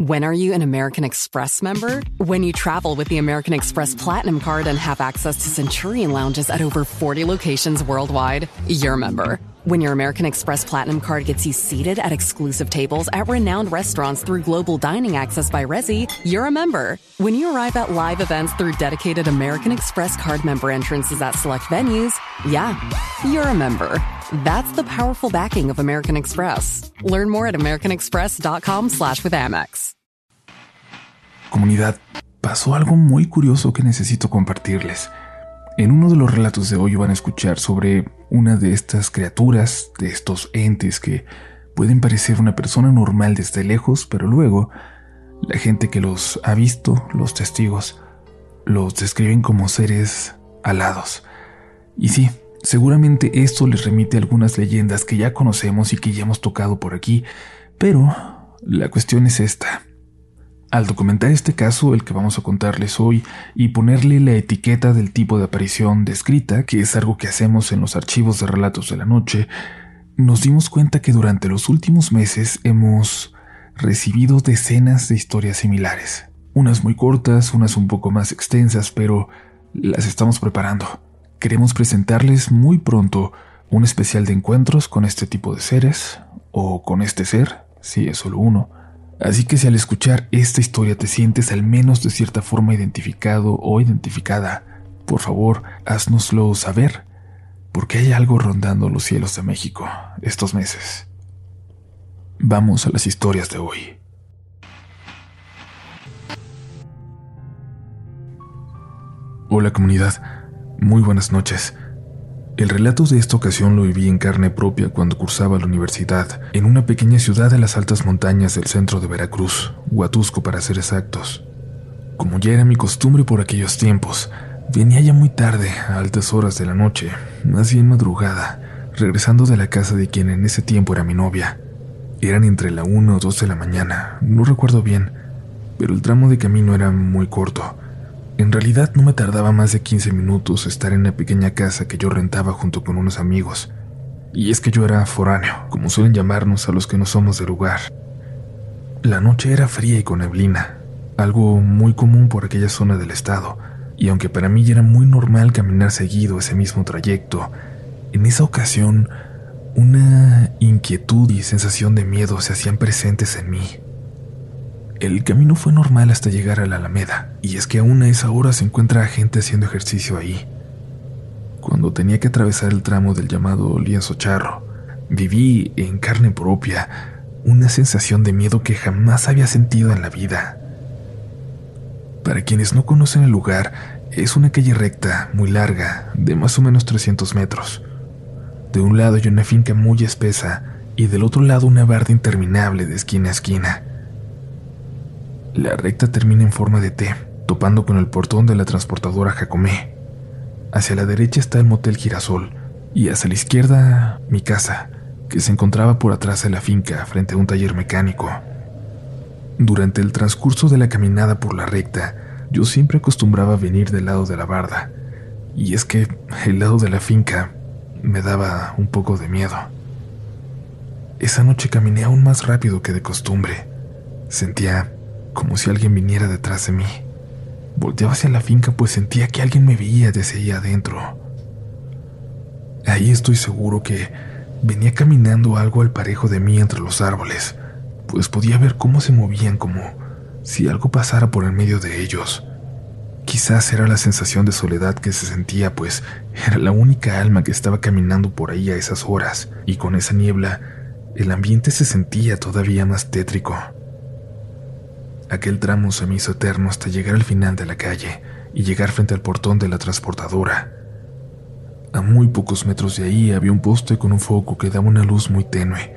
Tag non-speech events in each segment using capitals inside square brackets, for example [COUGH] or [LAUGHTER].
When are you an American Express member? When you travel with the American Express Platinum Card and have access to Centurion lounges at over 40 locations worldwide, you're a member. When your American Express Platinum Card gets you seated at exclusive tables at renowned restaurants through global dining access by Resi, you're a member. When you arrive at live events through dedicated American Express card member entrances at select venues, yeah, you're a member. That's the powerful backing of American Express. Learn more at americanexpress.com slash with Amex. Comunidad, pasó algo muy curioso que necesito compartirles. En uno de los relatos de hoy van a escuchar sobre una de estas criaturas, de estos entes que pueden parecer una persona normal desde lejos, pero luego la gente que los ha visto, los testigos, los describen como seres alados. Y sí, seguramente esto les remite a algunas leyendas que ya conocemos y que ya hemos tocado por aquí, pero la cuestión es esta. Al documentar este caso, el que vamos a contarles hoy, y ponerle la etiqueta del tipo de aparición descrita, que es algo que hacemos en los archivos de relatos de la noche, nos dimos cuenta que durante los últimos meses hemos recibido decenas de historias similares. Unas muy cortas, unas un poco más extensas, pero las estamos preparando. Queremos presentarles muy pronto un especial de encuentros con este tipo de seres, o con este ser, si es solo uno, Así que si al escuchar esta historia te sientes al menos de cierta forma identificado o identificada, por favor, haznoslo saber, porque hay algo rondando los cielos de México estos meses. Vamos a las historias de hoy. Hola comunidad, muy buenas noches. El relato de esta ocasión lo viví en carne propia cuando cursaba la universidad, en una pequeña ciudad de las altas montañas del centro de Veracruz, Huatusco para ser exactos. Como ya era mi costumbre por aquellos tiempos, venía ya muy tarde, a altas horas de la noche, más bien madrugada, regresando de la casa de quien en ese tiempo era mi novia. Eran entre la 1 o 2 de la mañana, no recuerdo bien, pero el tramo de camino era muy corto en realidad no me tardaba más de 15 minutos estar en la pequeña casa que yo rentaba junto con unos amigos. Y es que yo era foráneo, como suelen llamarnos a los que no somos del lugar. La noche era fría y con neblina, algo muy común por aquella zona del estado, y aunque para mí era muy normal caminar seguido ese mismo trayecto, en esa ocasión una inquietud y sensación de miedo se hacían presentes en mí. El camino fue normal hasta llegar a la Alameda, y es que aún a esa hora se encuentra gente haciendo ejercicio ahí. Cuando tenía que atravesar el tramo del llamado lienzo charro, viví en carne propia una sensación de miedo que jamás había sentido en la vida. Para quienes no conocen el lugar, es una calle recta, muy larga, de más o menos 300 metros. De un lado hay una finca muy espesa y del otro lado una barda interminable de esquina a esquina. La recta termina en forma de T, topando con el portón de la transportadora Jacomé. Hacia la derecha está el motel Girasol y hacia la izquierda mi casa, que se encontraba por atrás de la finca frente a un taller mecánico. Durante el transcurso de la caminada por la recta, yo siempre acostumbraba venir del lado de la barda, y es que el lado de la finca me daba un poco de miedo. Esa noche caminé aún más rápido que de costumbre. Sentía como si alguien viniera detrás de mí. Volteaba hacia la finca pues sentía que alguien me veía desde ahí adentro. Ahí estoy seguro que venía caminando algo al parejo de mí entre los árboles, pues podía ver cómo se movían como si algo pasara por el medio de ellos. Quizás era la sensación de soledad que se sentía, pues era la única alma que estaba caminando por ahí a esas horas, y con esa niebla el ambiente se sentía todavía más tétrico. Aquel tramo se me hizo eterno hasta llegar al final de la calle y llegar frente al portón de la transportadora. A muy pocos metros de ahí había un poste con un foco que daba una luz muy tenue,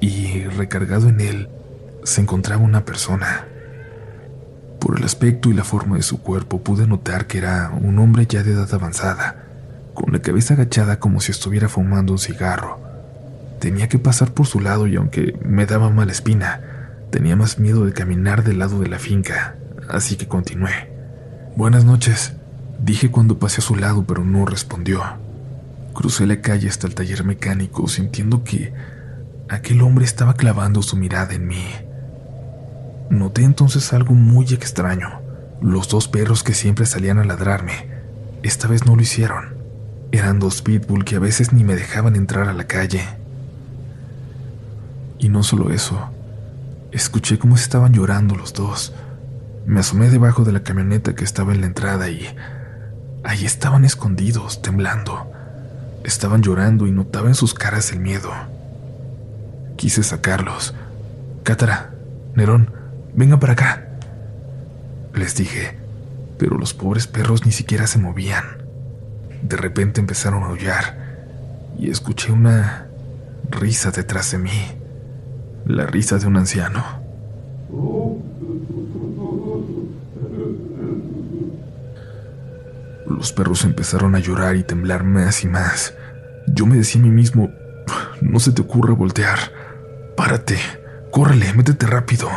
y recargado en él se encontraba una persona. Por el aspecto y la forma de su cuerpo pude notar que era un hombre ya de edad avanzada, con la cabeza agachada como si estuviera fumando un cigarro. Tenía que pasar por su lado y aunque me daba mala espina, Tenía más miedo de caminar del lado de la finca, así que continué. Buenas noches, dije cuando pasé a su lado, pero no respondió. Crucé la calle hasta el taller mecánico, sintiendo que aquel hombre estaba clavando su mirada en mí. Noté entonces algo muy extraño. Los dos perros que siempre salían a ladrarme, esta vez no lo hicieron. Eran dos pitbull que a veces ni me dejaban entrar a la calle. Y no solo eso, escuché cómo estaban llorando los dos. Me asomé debajo de la camioneta que estaba en la entrada y ahí estaban escondidos, temblando. Estaban llorando y notaba en sus caras el miedo. Quise sacarlos. Cátara, Nerón, venga para acá. Les dije, pero los pobres perros ni siquiera se movían. De repente empezaron a aullar y escuché una risa detrás de mí, la risa de un anciano. Los perros empezaron a llorar y temblar más y más. Yo me decía a mí mismo, no se te ocurra voltear, párate, córrele, métete rápido.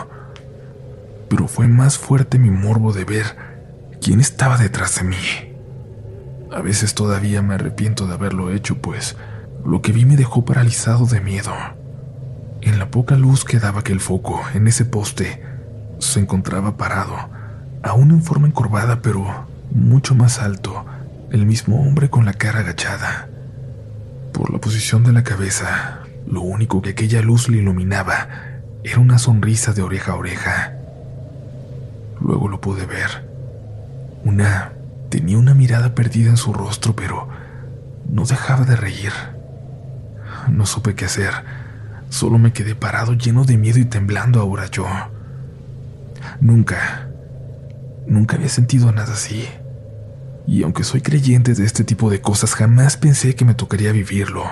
Pero fue más fuerte mi morbo de ver quién estaba detrás de mí. A veces todavía me arrepiento de haberlo hecho, pues lo que vi me dejó paralizado de miedo. En la poca luz que daba aquel foco, en ese poste, se encontraba parado, aún en forma encorvada, pero mucho más alto, el mismo hombre con la cara agachada. Por la posición de la cabeza, lo único que aquella luz le iluminaba era una sonrisa de oreja a oreja. Luego lo pude ver. Una tenía una mirada perdida en su rostro, pero no dejaba de reír. No supe qué hacer. Solo me quedé parado lleno de miedo y temblando ahora yo. Nunca, nunca había sentido nada así. Y aunque soy creyente de este tipo de cosas, jamás pensé que me tocaría vivirlo.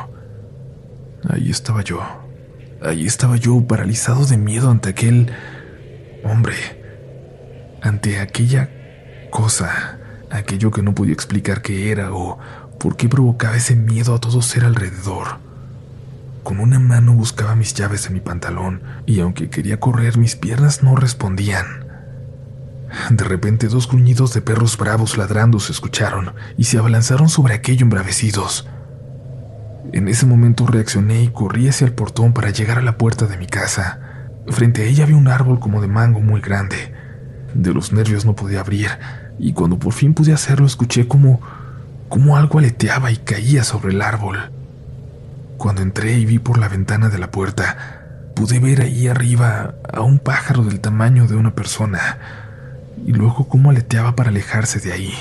Ahí estaba yo. Ahí estaba yo paralizado de miedo ante aquel hombre ante aquella cosa, aquello que no podía explicar qué era o por qué provocaba ese miedo a todo ser alrededor. Con una mano buscaba mis llaves en mi pantalón y aunque quería correr mis piernas no respondían. De repente dos gruñidos de perros bravos ladrando se escucharon y se abalanzaron sobre aquello embravecidos. En ese momento reaccioné y corrí hacia el portón para llegar a la puerta de mi casa. Frente a ella había un árbol como de mango muy grande, de los nervios no podía abrir, y cuando por fin pude hacerlo escuché como, como algo aleteaba y caía sobre el árbol. Cuando entré y vi por la ventana de la puerta, pude ver ahí arriba a un pájaro del tamaño de una persona, y luego cómo aleteaba para alejarse de ahí.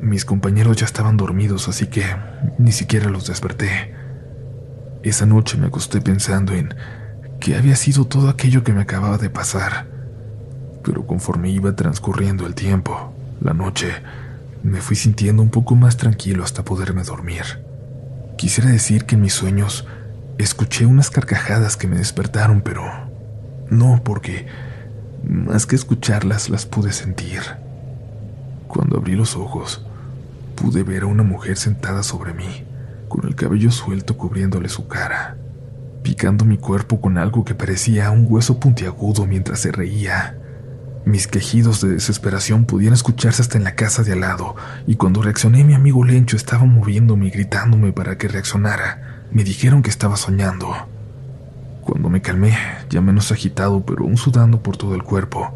Mis compañeros ya estaban dormidos, así que ni siquiera los desperté. Esa noche me acosté pensando en qué había sido todo aquello que me acababa de pasar pero conforme iba transcurriendo el tiempo, la noche, me fui sintiendo un poco más tranquilo hasta poderme dormir. Quisiera decir que en mis sueños escuché unas carcajadas que me despertaron, pero no porque más que escucharlas las pude sentir. Cuando abrí los ojos, pude ver a una mujer sentada sobre mí, con el cabello suelto cubriéndole su cara, picando mi cuerpo con algo que parecía un hueso puntiagudo mientras se reía. Mis quejidos de desesperación podían escucharse hasta en la casa de al lado, y cuando reaccioné mi amigo Lencho estaba moviéndome y gritándome para que reaccionara. Me dijeron que estaba soñando. Cuando me calmé, ya menos agitado, pero aún sudando por todo el cuerpo,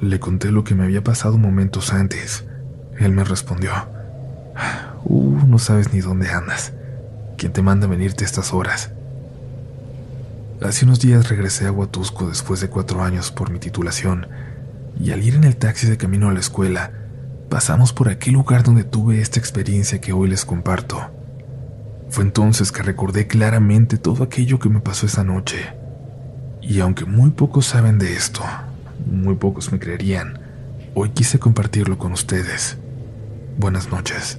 le conté lo que me había pasado momentos antes. Él me respondió, Uh, no sabes ni dónde andas. ¿Quién te manda venirte a estas horas? Hace unos días regresé a Huatusco después de cuatro años por mi titulación, y al ir en el taxi de camino a la escuela, pasamos por aquel lugar donde tuve esta experiencia que hoy les comparto. Fue entonces que recordé claramente todo aquello que me pasó esa noche. Y aunque muy pocos saben de esto, muy pocos me creerían, hoy quise compartirlo con ustedes. Buenas noches.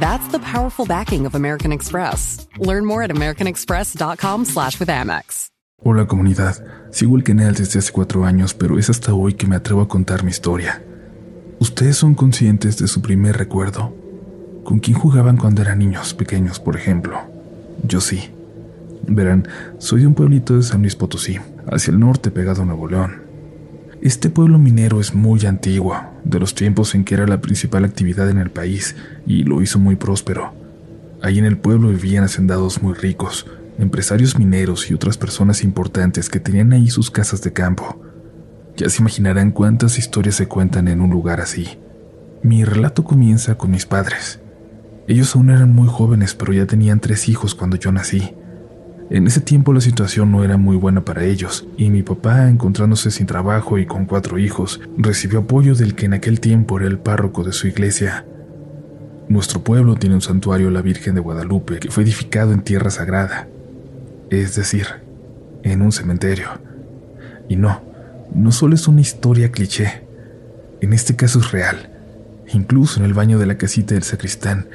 That's the powerful backing of American Express. Learn more at americanexpress.com slash with Amex. Hola comunidad, sigo el canal desde hace cuatro años, pero es hasta hoy que me atrevo a contar mi historia. ¿Ustedes son conscientes de su primer recuerdo? ¿Con quién jugaban cuando eran niños pequeños, por ejemplo? Yo sí. Verán, soy de un pueblito de San Luis Potosí, hacia el norte pegado a Nuevo León. Este pueblo minero es muy antiguo, de los tiempos en que era la principal actividad en el país, y lo hizo muy próspero. Ahí en el pueblo vivían hacendados muy ricos, empresarios mineros y otras personas importantes que tenían ahí sus casas de campo. Ya se imaginarán cuántas historias se cuentan en un lugar así. Mi relato comienza con mis padres. Ellos aún eran muy jóvenes, pero ya tenían tres hijos cuando yo nací. En ese tiempo la situación no era muy buena para ellos, y mi papá, encontrándose sin trabajo y con cuatro hijos, recibió apoyo del que en aquel tiempo era el párroco de su iglesia. Nuestro pueblo tiene un santuario a la Virgen de Guadalupe que fue edificado en tierra sagrada, es decir, en un cementerio. Y no, no solo es una historia cliché, en este caso es real. Incluso en el baño de la casita del sacristán,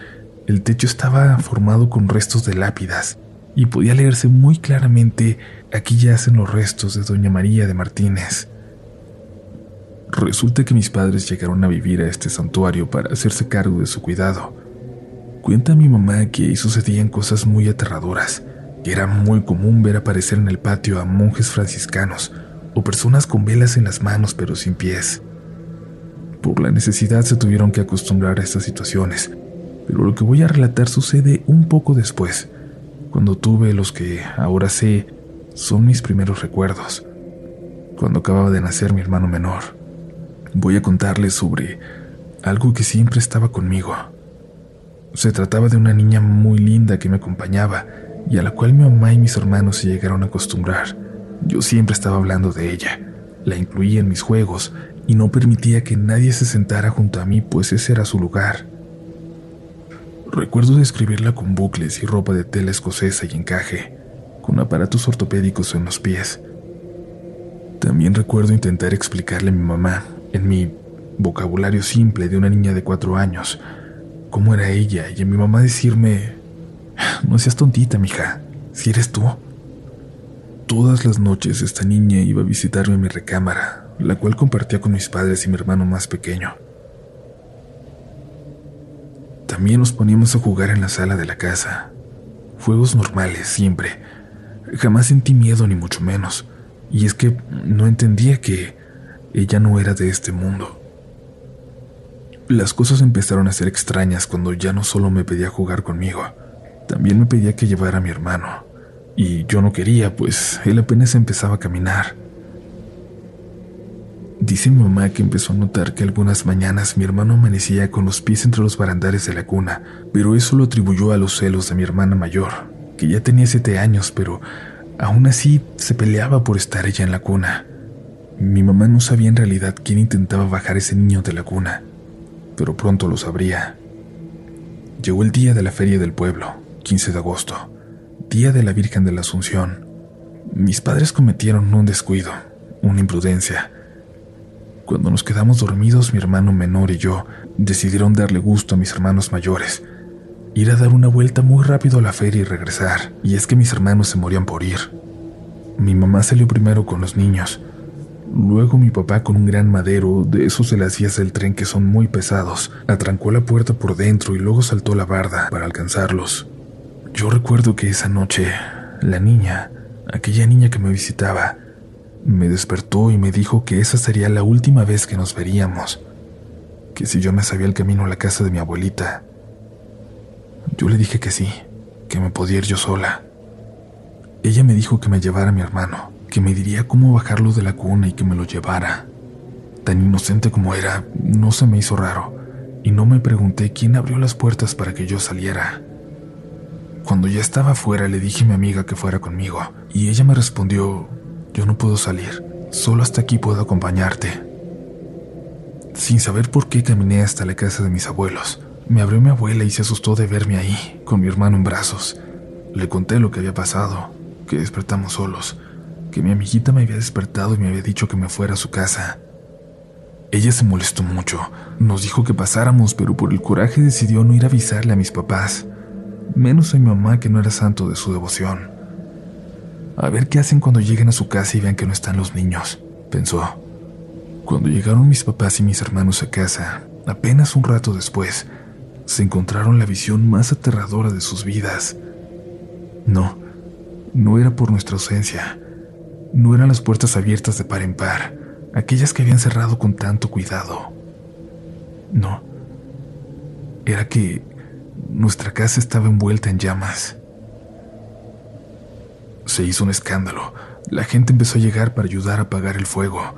el techo estaba formado con restos de lápidas y podía leerse muy claramente aquí yacen los restos de doña María de Martínez. Resulta que mis padres llegaron a vivir a este santuario para hacerse cargo de su cuidado. Cuenta mi mamá que ahí sucedían cosas muy aterradoras era muy común ver aparecer en el patio a monjes franciscanos o personas con velas en las manos pero sin pies. Por la necesidad se tuvieron que acostumbrar a estas situaciones, pero lo que voy a relatar sucede un poco después, cuando tuve los que ahora sé son mis primeros recuerdos, cuando acababa de nacer mi hermano menor. Voy a contarles sobre algo que siempre estaba conmigo. Se trataba de una niña muy linda que me acompañaba y a la cual mi mamá y mis hermanos se llegaron a acostumbrar. Yo siempre estaba hablando de ella, la incluía en mis juegos y no permitía que nadie se sentara junto a mí, pues ese era su lugar. Recuerdo describirla con bucles y ropa de tela escocesa y encaje, con aparatos ortopédicos en los pies. También recuerdo intentar explicarle a mi mamá, en mi vocabulario simple de una niña de cuatro años, cómo era ella y a mi mamá decirme no seas tontita, mija. Si eres tú. Todas las noches esta niña iba a visitarme en mi recámara, la cual compartía con mis padres y mi hermano más pequeño. También nos poníamos a jugar en la sala de la casa. Juegos normales, siempre. Jamás sentí miedo ni mucho menos. Y es que no entendía que ella no era de este mundo. Las cosas empezaron a ser extrañas cuando ya no solo me pedía jugar conmigo, también me pedía que llevara a mi hermano, y yo no quería, pues él apenas empezaba a caminar. Dice mi mamá que empezó a notar que algunas mañanas mi hermano amanecía con los pies entre los barandares de la cuna, pero eso lo atribuyó a los celos de mi hermana mayor, que ya tenía siete años, pero aún así se peleaba por estar ella en la cuna. Mi mamá no sabía en realidad quién intentaba bajar ese niño de la cuna, pero pronto lo sabría. Llegó el día de la feria del pueblo. 15 de agosto, día de la Virgen de la Asunción. Mis padres cometieron un descuido, una imprudencia. Cuando nos quedamos dormidos, mi hermano menor y yo decidieron darle gusto a mis hermanos mayores, ir a dar una vuelta muy rápido a la feria y regresar, y es que mis hermanos se morían por ir. Mi mamá salió primero con los niños, Luego mi papá con un gran madero, de esos de las vías del tren que son muy pesados, atrancó la puerta por dentro y luego saltó la barda para alcanzarlos. Yo recuerdo que esa noche, la niña, aquella niña que me visitaba, me despertó y me dijo que esa sería la última vez que nos veríamos, que si yo me sabía el camino a la casa de mi abuelita. Yo le dije que sí, que me podía ir yo sola. Ella me dijo que me llevara a mi hermano, que me diría cómo bajarlo de la cuna y que me lo llevara. Tan inocente como era, no se me hizo raro, y no me pregunté quién abrió las puertas para que yo saliera. Cuando ya estaba afuera le dije a mi amiga que fuera conmigo y ella me respondió, yo no puedo salir, solo hasta aquí puedo acompañarte. Sin saber por qué caminé hasta la casa de mis abuelos. Me abrió mi abuela y se asustó de verme ahí, con mi hermano en brazos. Le conté lo que había pasado, que despertamos solos, que mi amiguita me había despertado y me había dicho que me fuera a su casa. Ella se molestó mucho, nos dijo que pasáramos, pero por el coraje decidió no ir a avisarle a mis papás menos a mi mamá que no era santo de su devoción. A ver qué hacen cuando lleguen a su casa y vean que no están los niños, pensó. Cuando llegaron mis papás y mis hermanos a casa, apenas un rato después, se encontraron la visión más aterradora de sus vidas. No, no era por nuestra ausencia. No eran las puertas abiertas de par en par, aquellas que habían cerrado con tanto cuidado. No, era que nuestra casa estaba envuelta en llamas. Se hizo un escándalo. La gente empezó a llegar para ayudar a apagar el fuego.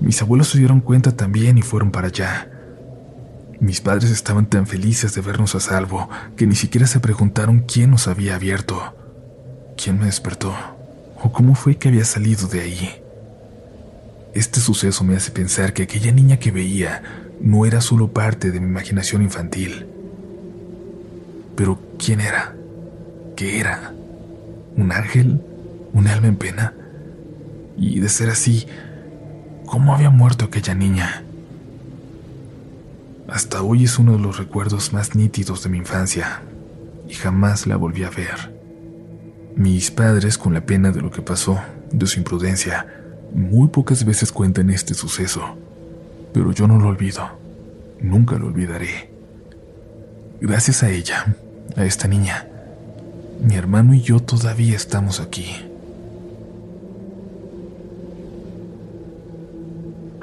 Mis abuelos se dieron cuenta también y fueron para allá. Mis padres estaban tan felices de vernos a salvo que ni siquiera se preguntaron quién nos había abierto, quién me despertó o cómo fue que había salido de ahí. Este suceso me hace pensar que aquella niña que veía no era solo parte de mi imaginación infantil. Pero ¿quién era? ¿Qué era? ¿Un ángel? ¿Un alma en pena? Y de ser así, ¿cómo había muerto aquella niña? Hasta hoy es uno de los recuerdos más nítidos de mi infancia y jamás la volví a ver. Mis padres, con la pena de lo que pasó, de su imprudencia, muy pocas veces cuentan este suceso, pero yo no lo olvido, nunca lo olvidaré. Gracias a ella, a esta niña, mi hermano y yo todavía estamos aquí.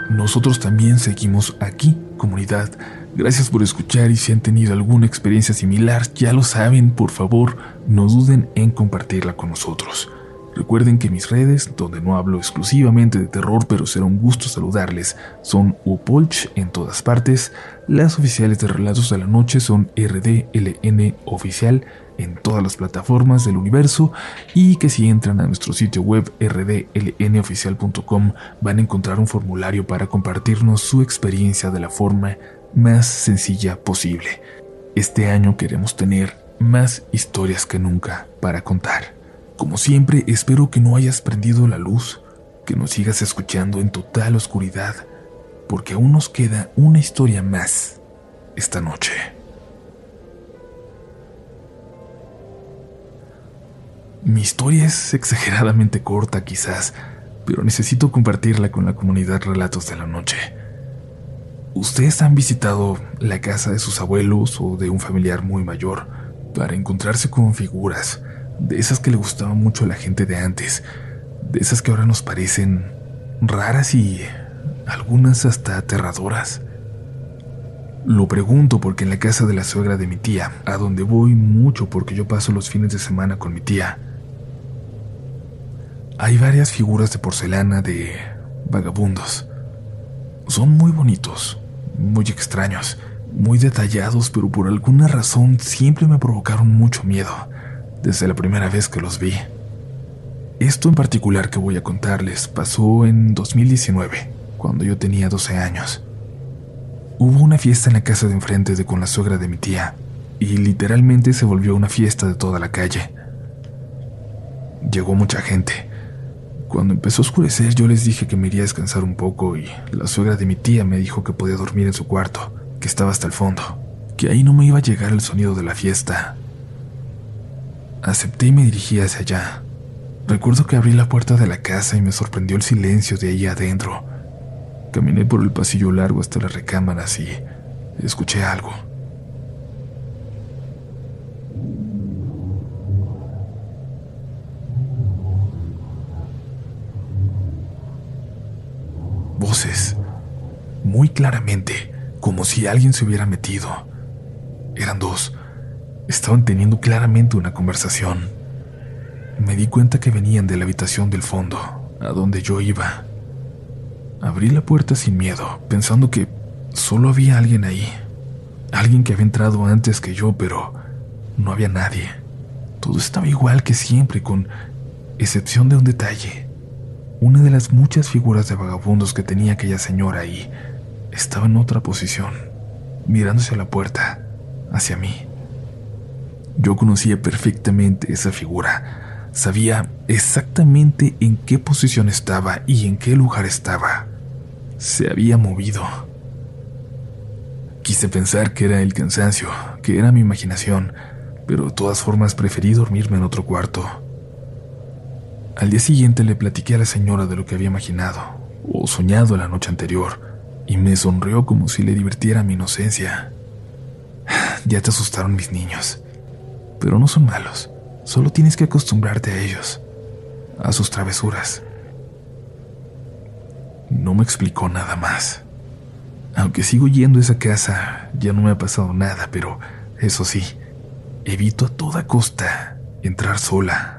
Nosotros también seguimos aquí, comunidad, Gracias por escuchar y si han tenido alguna experiencia similar, ya lo saben, por favor, no duden en compartirla con nosotros. Recuerden que mis redes, donde no hablo exclusivamente de terror, pero será un gusto saludarles, son Upolch en todas partes. Las oficiales de Relatos de la Noche son RDLN Oficial en todas las plataformas del universo y que si entran a nuestro sitio web rdlnoficial.com van a encontrar un formulario para compartirnos su experiencia de la forma más sencilla posible. Este año queremos tener más historias que nunca para contar. Como siempre, espero que no hayas prendido la luz, que nos sigas escuchando en total oscuridad, porque aún nos queda una historia más esta noche. Mi historia es exageradamente corta quizás, pero necesito compartirla con la comunidad Relatos de la Noche. ¿Ustedes han visitado la casa de sus abuelos o de un familiar muy mayor para encontrarse con figuras, de esas que le gustaban mucho a la gente de antes, de esas que ahora nos parecen raras y algunas hasta aterradoras? Lo pregunto porque en la casa de la suegra de mi tía, a donde voy mucho porque yo paso los fines de semana con mi tía, hay varias figuras de porcelana de vagabundos. Son muy bonitos, muy extraños, muy detallados, pero por alguna razón siempre me provocaron mucho miedo, desde la primera vez que los vi. Esto en particular que voy a contarles pasó en 2019, cuando yo tenía 12 años. Hubo una fiesta en la casa de enfrente de con la suegra de mi tía, y literalmente se volvió una fiesta de toda la calle. Llegó mucha gente, cuando empezó a oscurecer yo les dije que me iría a descansar un poco y la suegra de mi tía me dijo que podía dormir en su cuarto, que estaba hasta el fondo, que ahí no me iba a llegar el sonido de la fiesta. Acepté y me dirigí hacia allá. Recuerdo que abrí la puerta de la casa y me sorprendió el silencio de ahí adentro. Caminé por el pasillo largo hasta las recámaras y escuché algo. Muy claramente, como si alguien se hubiera metido. Eran dos. Estaban teniendo claramente una conversación. Me di cuenta que venían de la habitación del fondo, a donde yo iba. Abrí la puerta sin miedo, pensando que solo había alguien ahí. Alguien que había entrado antes que yo, pero no había nadie. Todo estaba igual que siempre, con excepción de un detalle. Una de las muchas figuras de vagabundos que tenía aquella señora ahí estaba en otra posición, mirándose a la puerta, hacia mí. Yo conocía perfectamente esa figura, sabía exactamente en qué posición estaba y en qué lugar estaba. Se había movido. Quise pensar que era el cansancio, que era mi imaginación, pero de todas formas preferí dormirme en otro cuarto Al día siguiente le platiqué a la señora de lo que había imaginado o soñado la noche anterior y me sonrió como si le divirtiera mi inocencia. [SIGHS] Ya te asustaron mis niños, pero no son malos, solo tienes que acostumbrarte a ellos, a sus travesuras. No me explicó nada más. Aunque sigo yendo a esa casa, ya no me ha pasado nada, pero eso sí, evito a toda costa entrar sola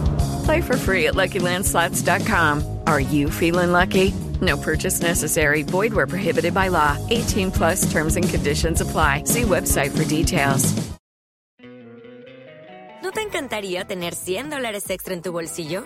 Play for free at LuckyLandSlots.com. Are you feeling lucky? No purchase necessary. Void where prohibited by law. 18 plus terms and conditions apply. See website for details. ¿No te encantaría tener 100 dólares extra en tu bolsillo?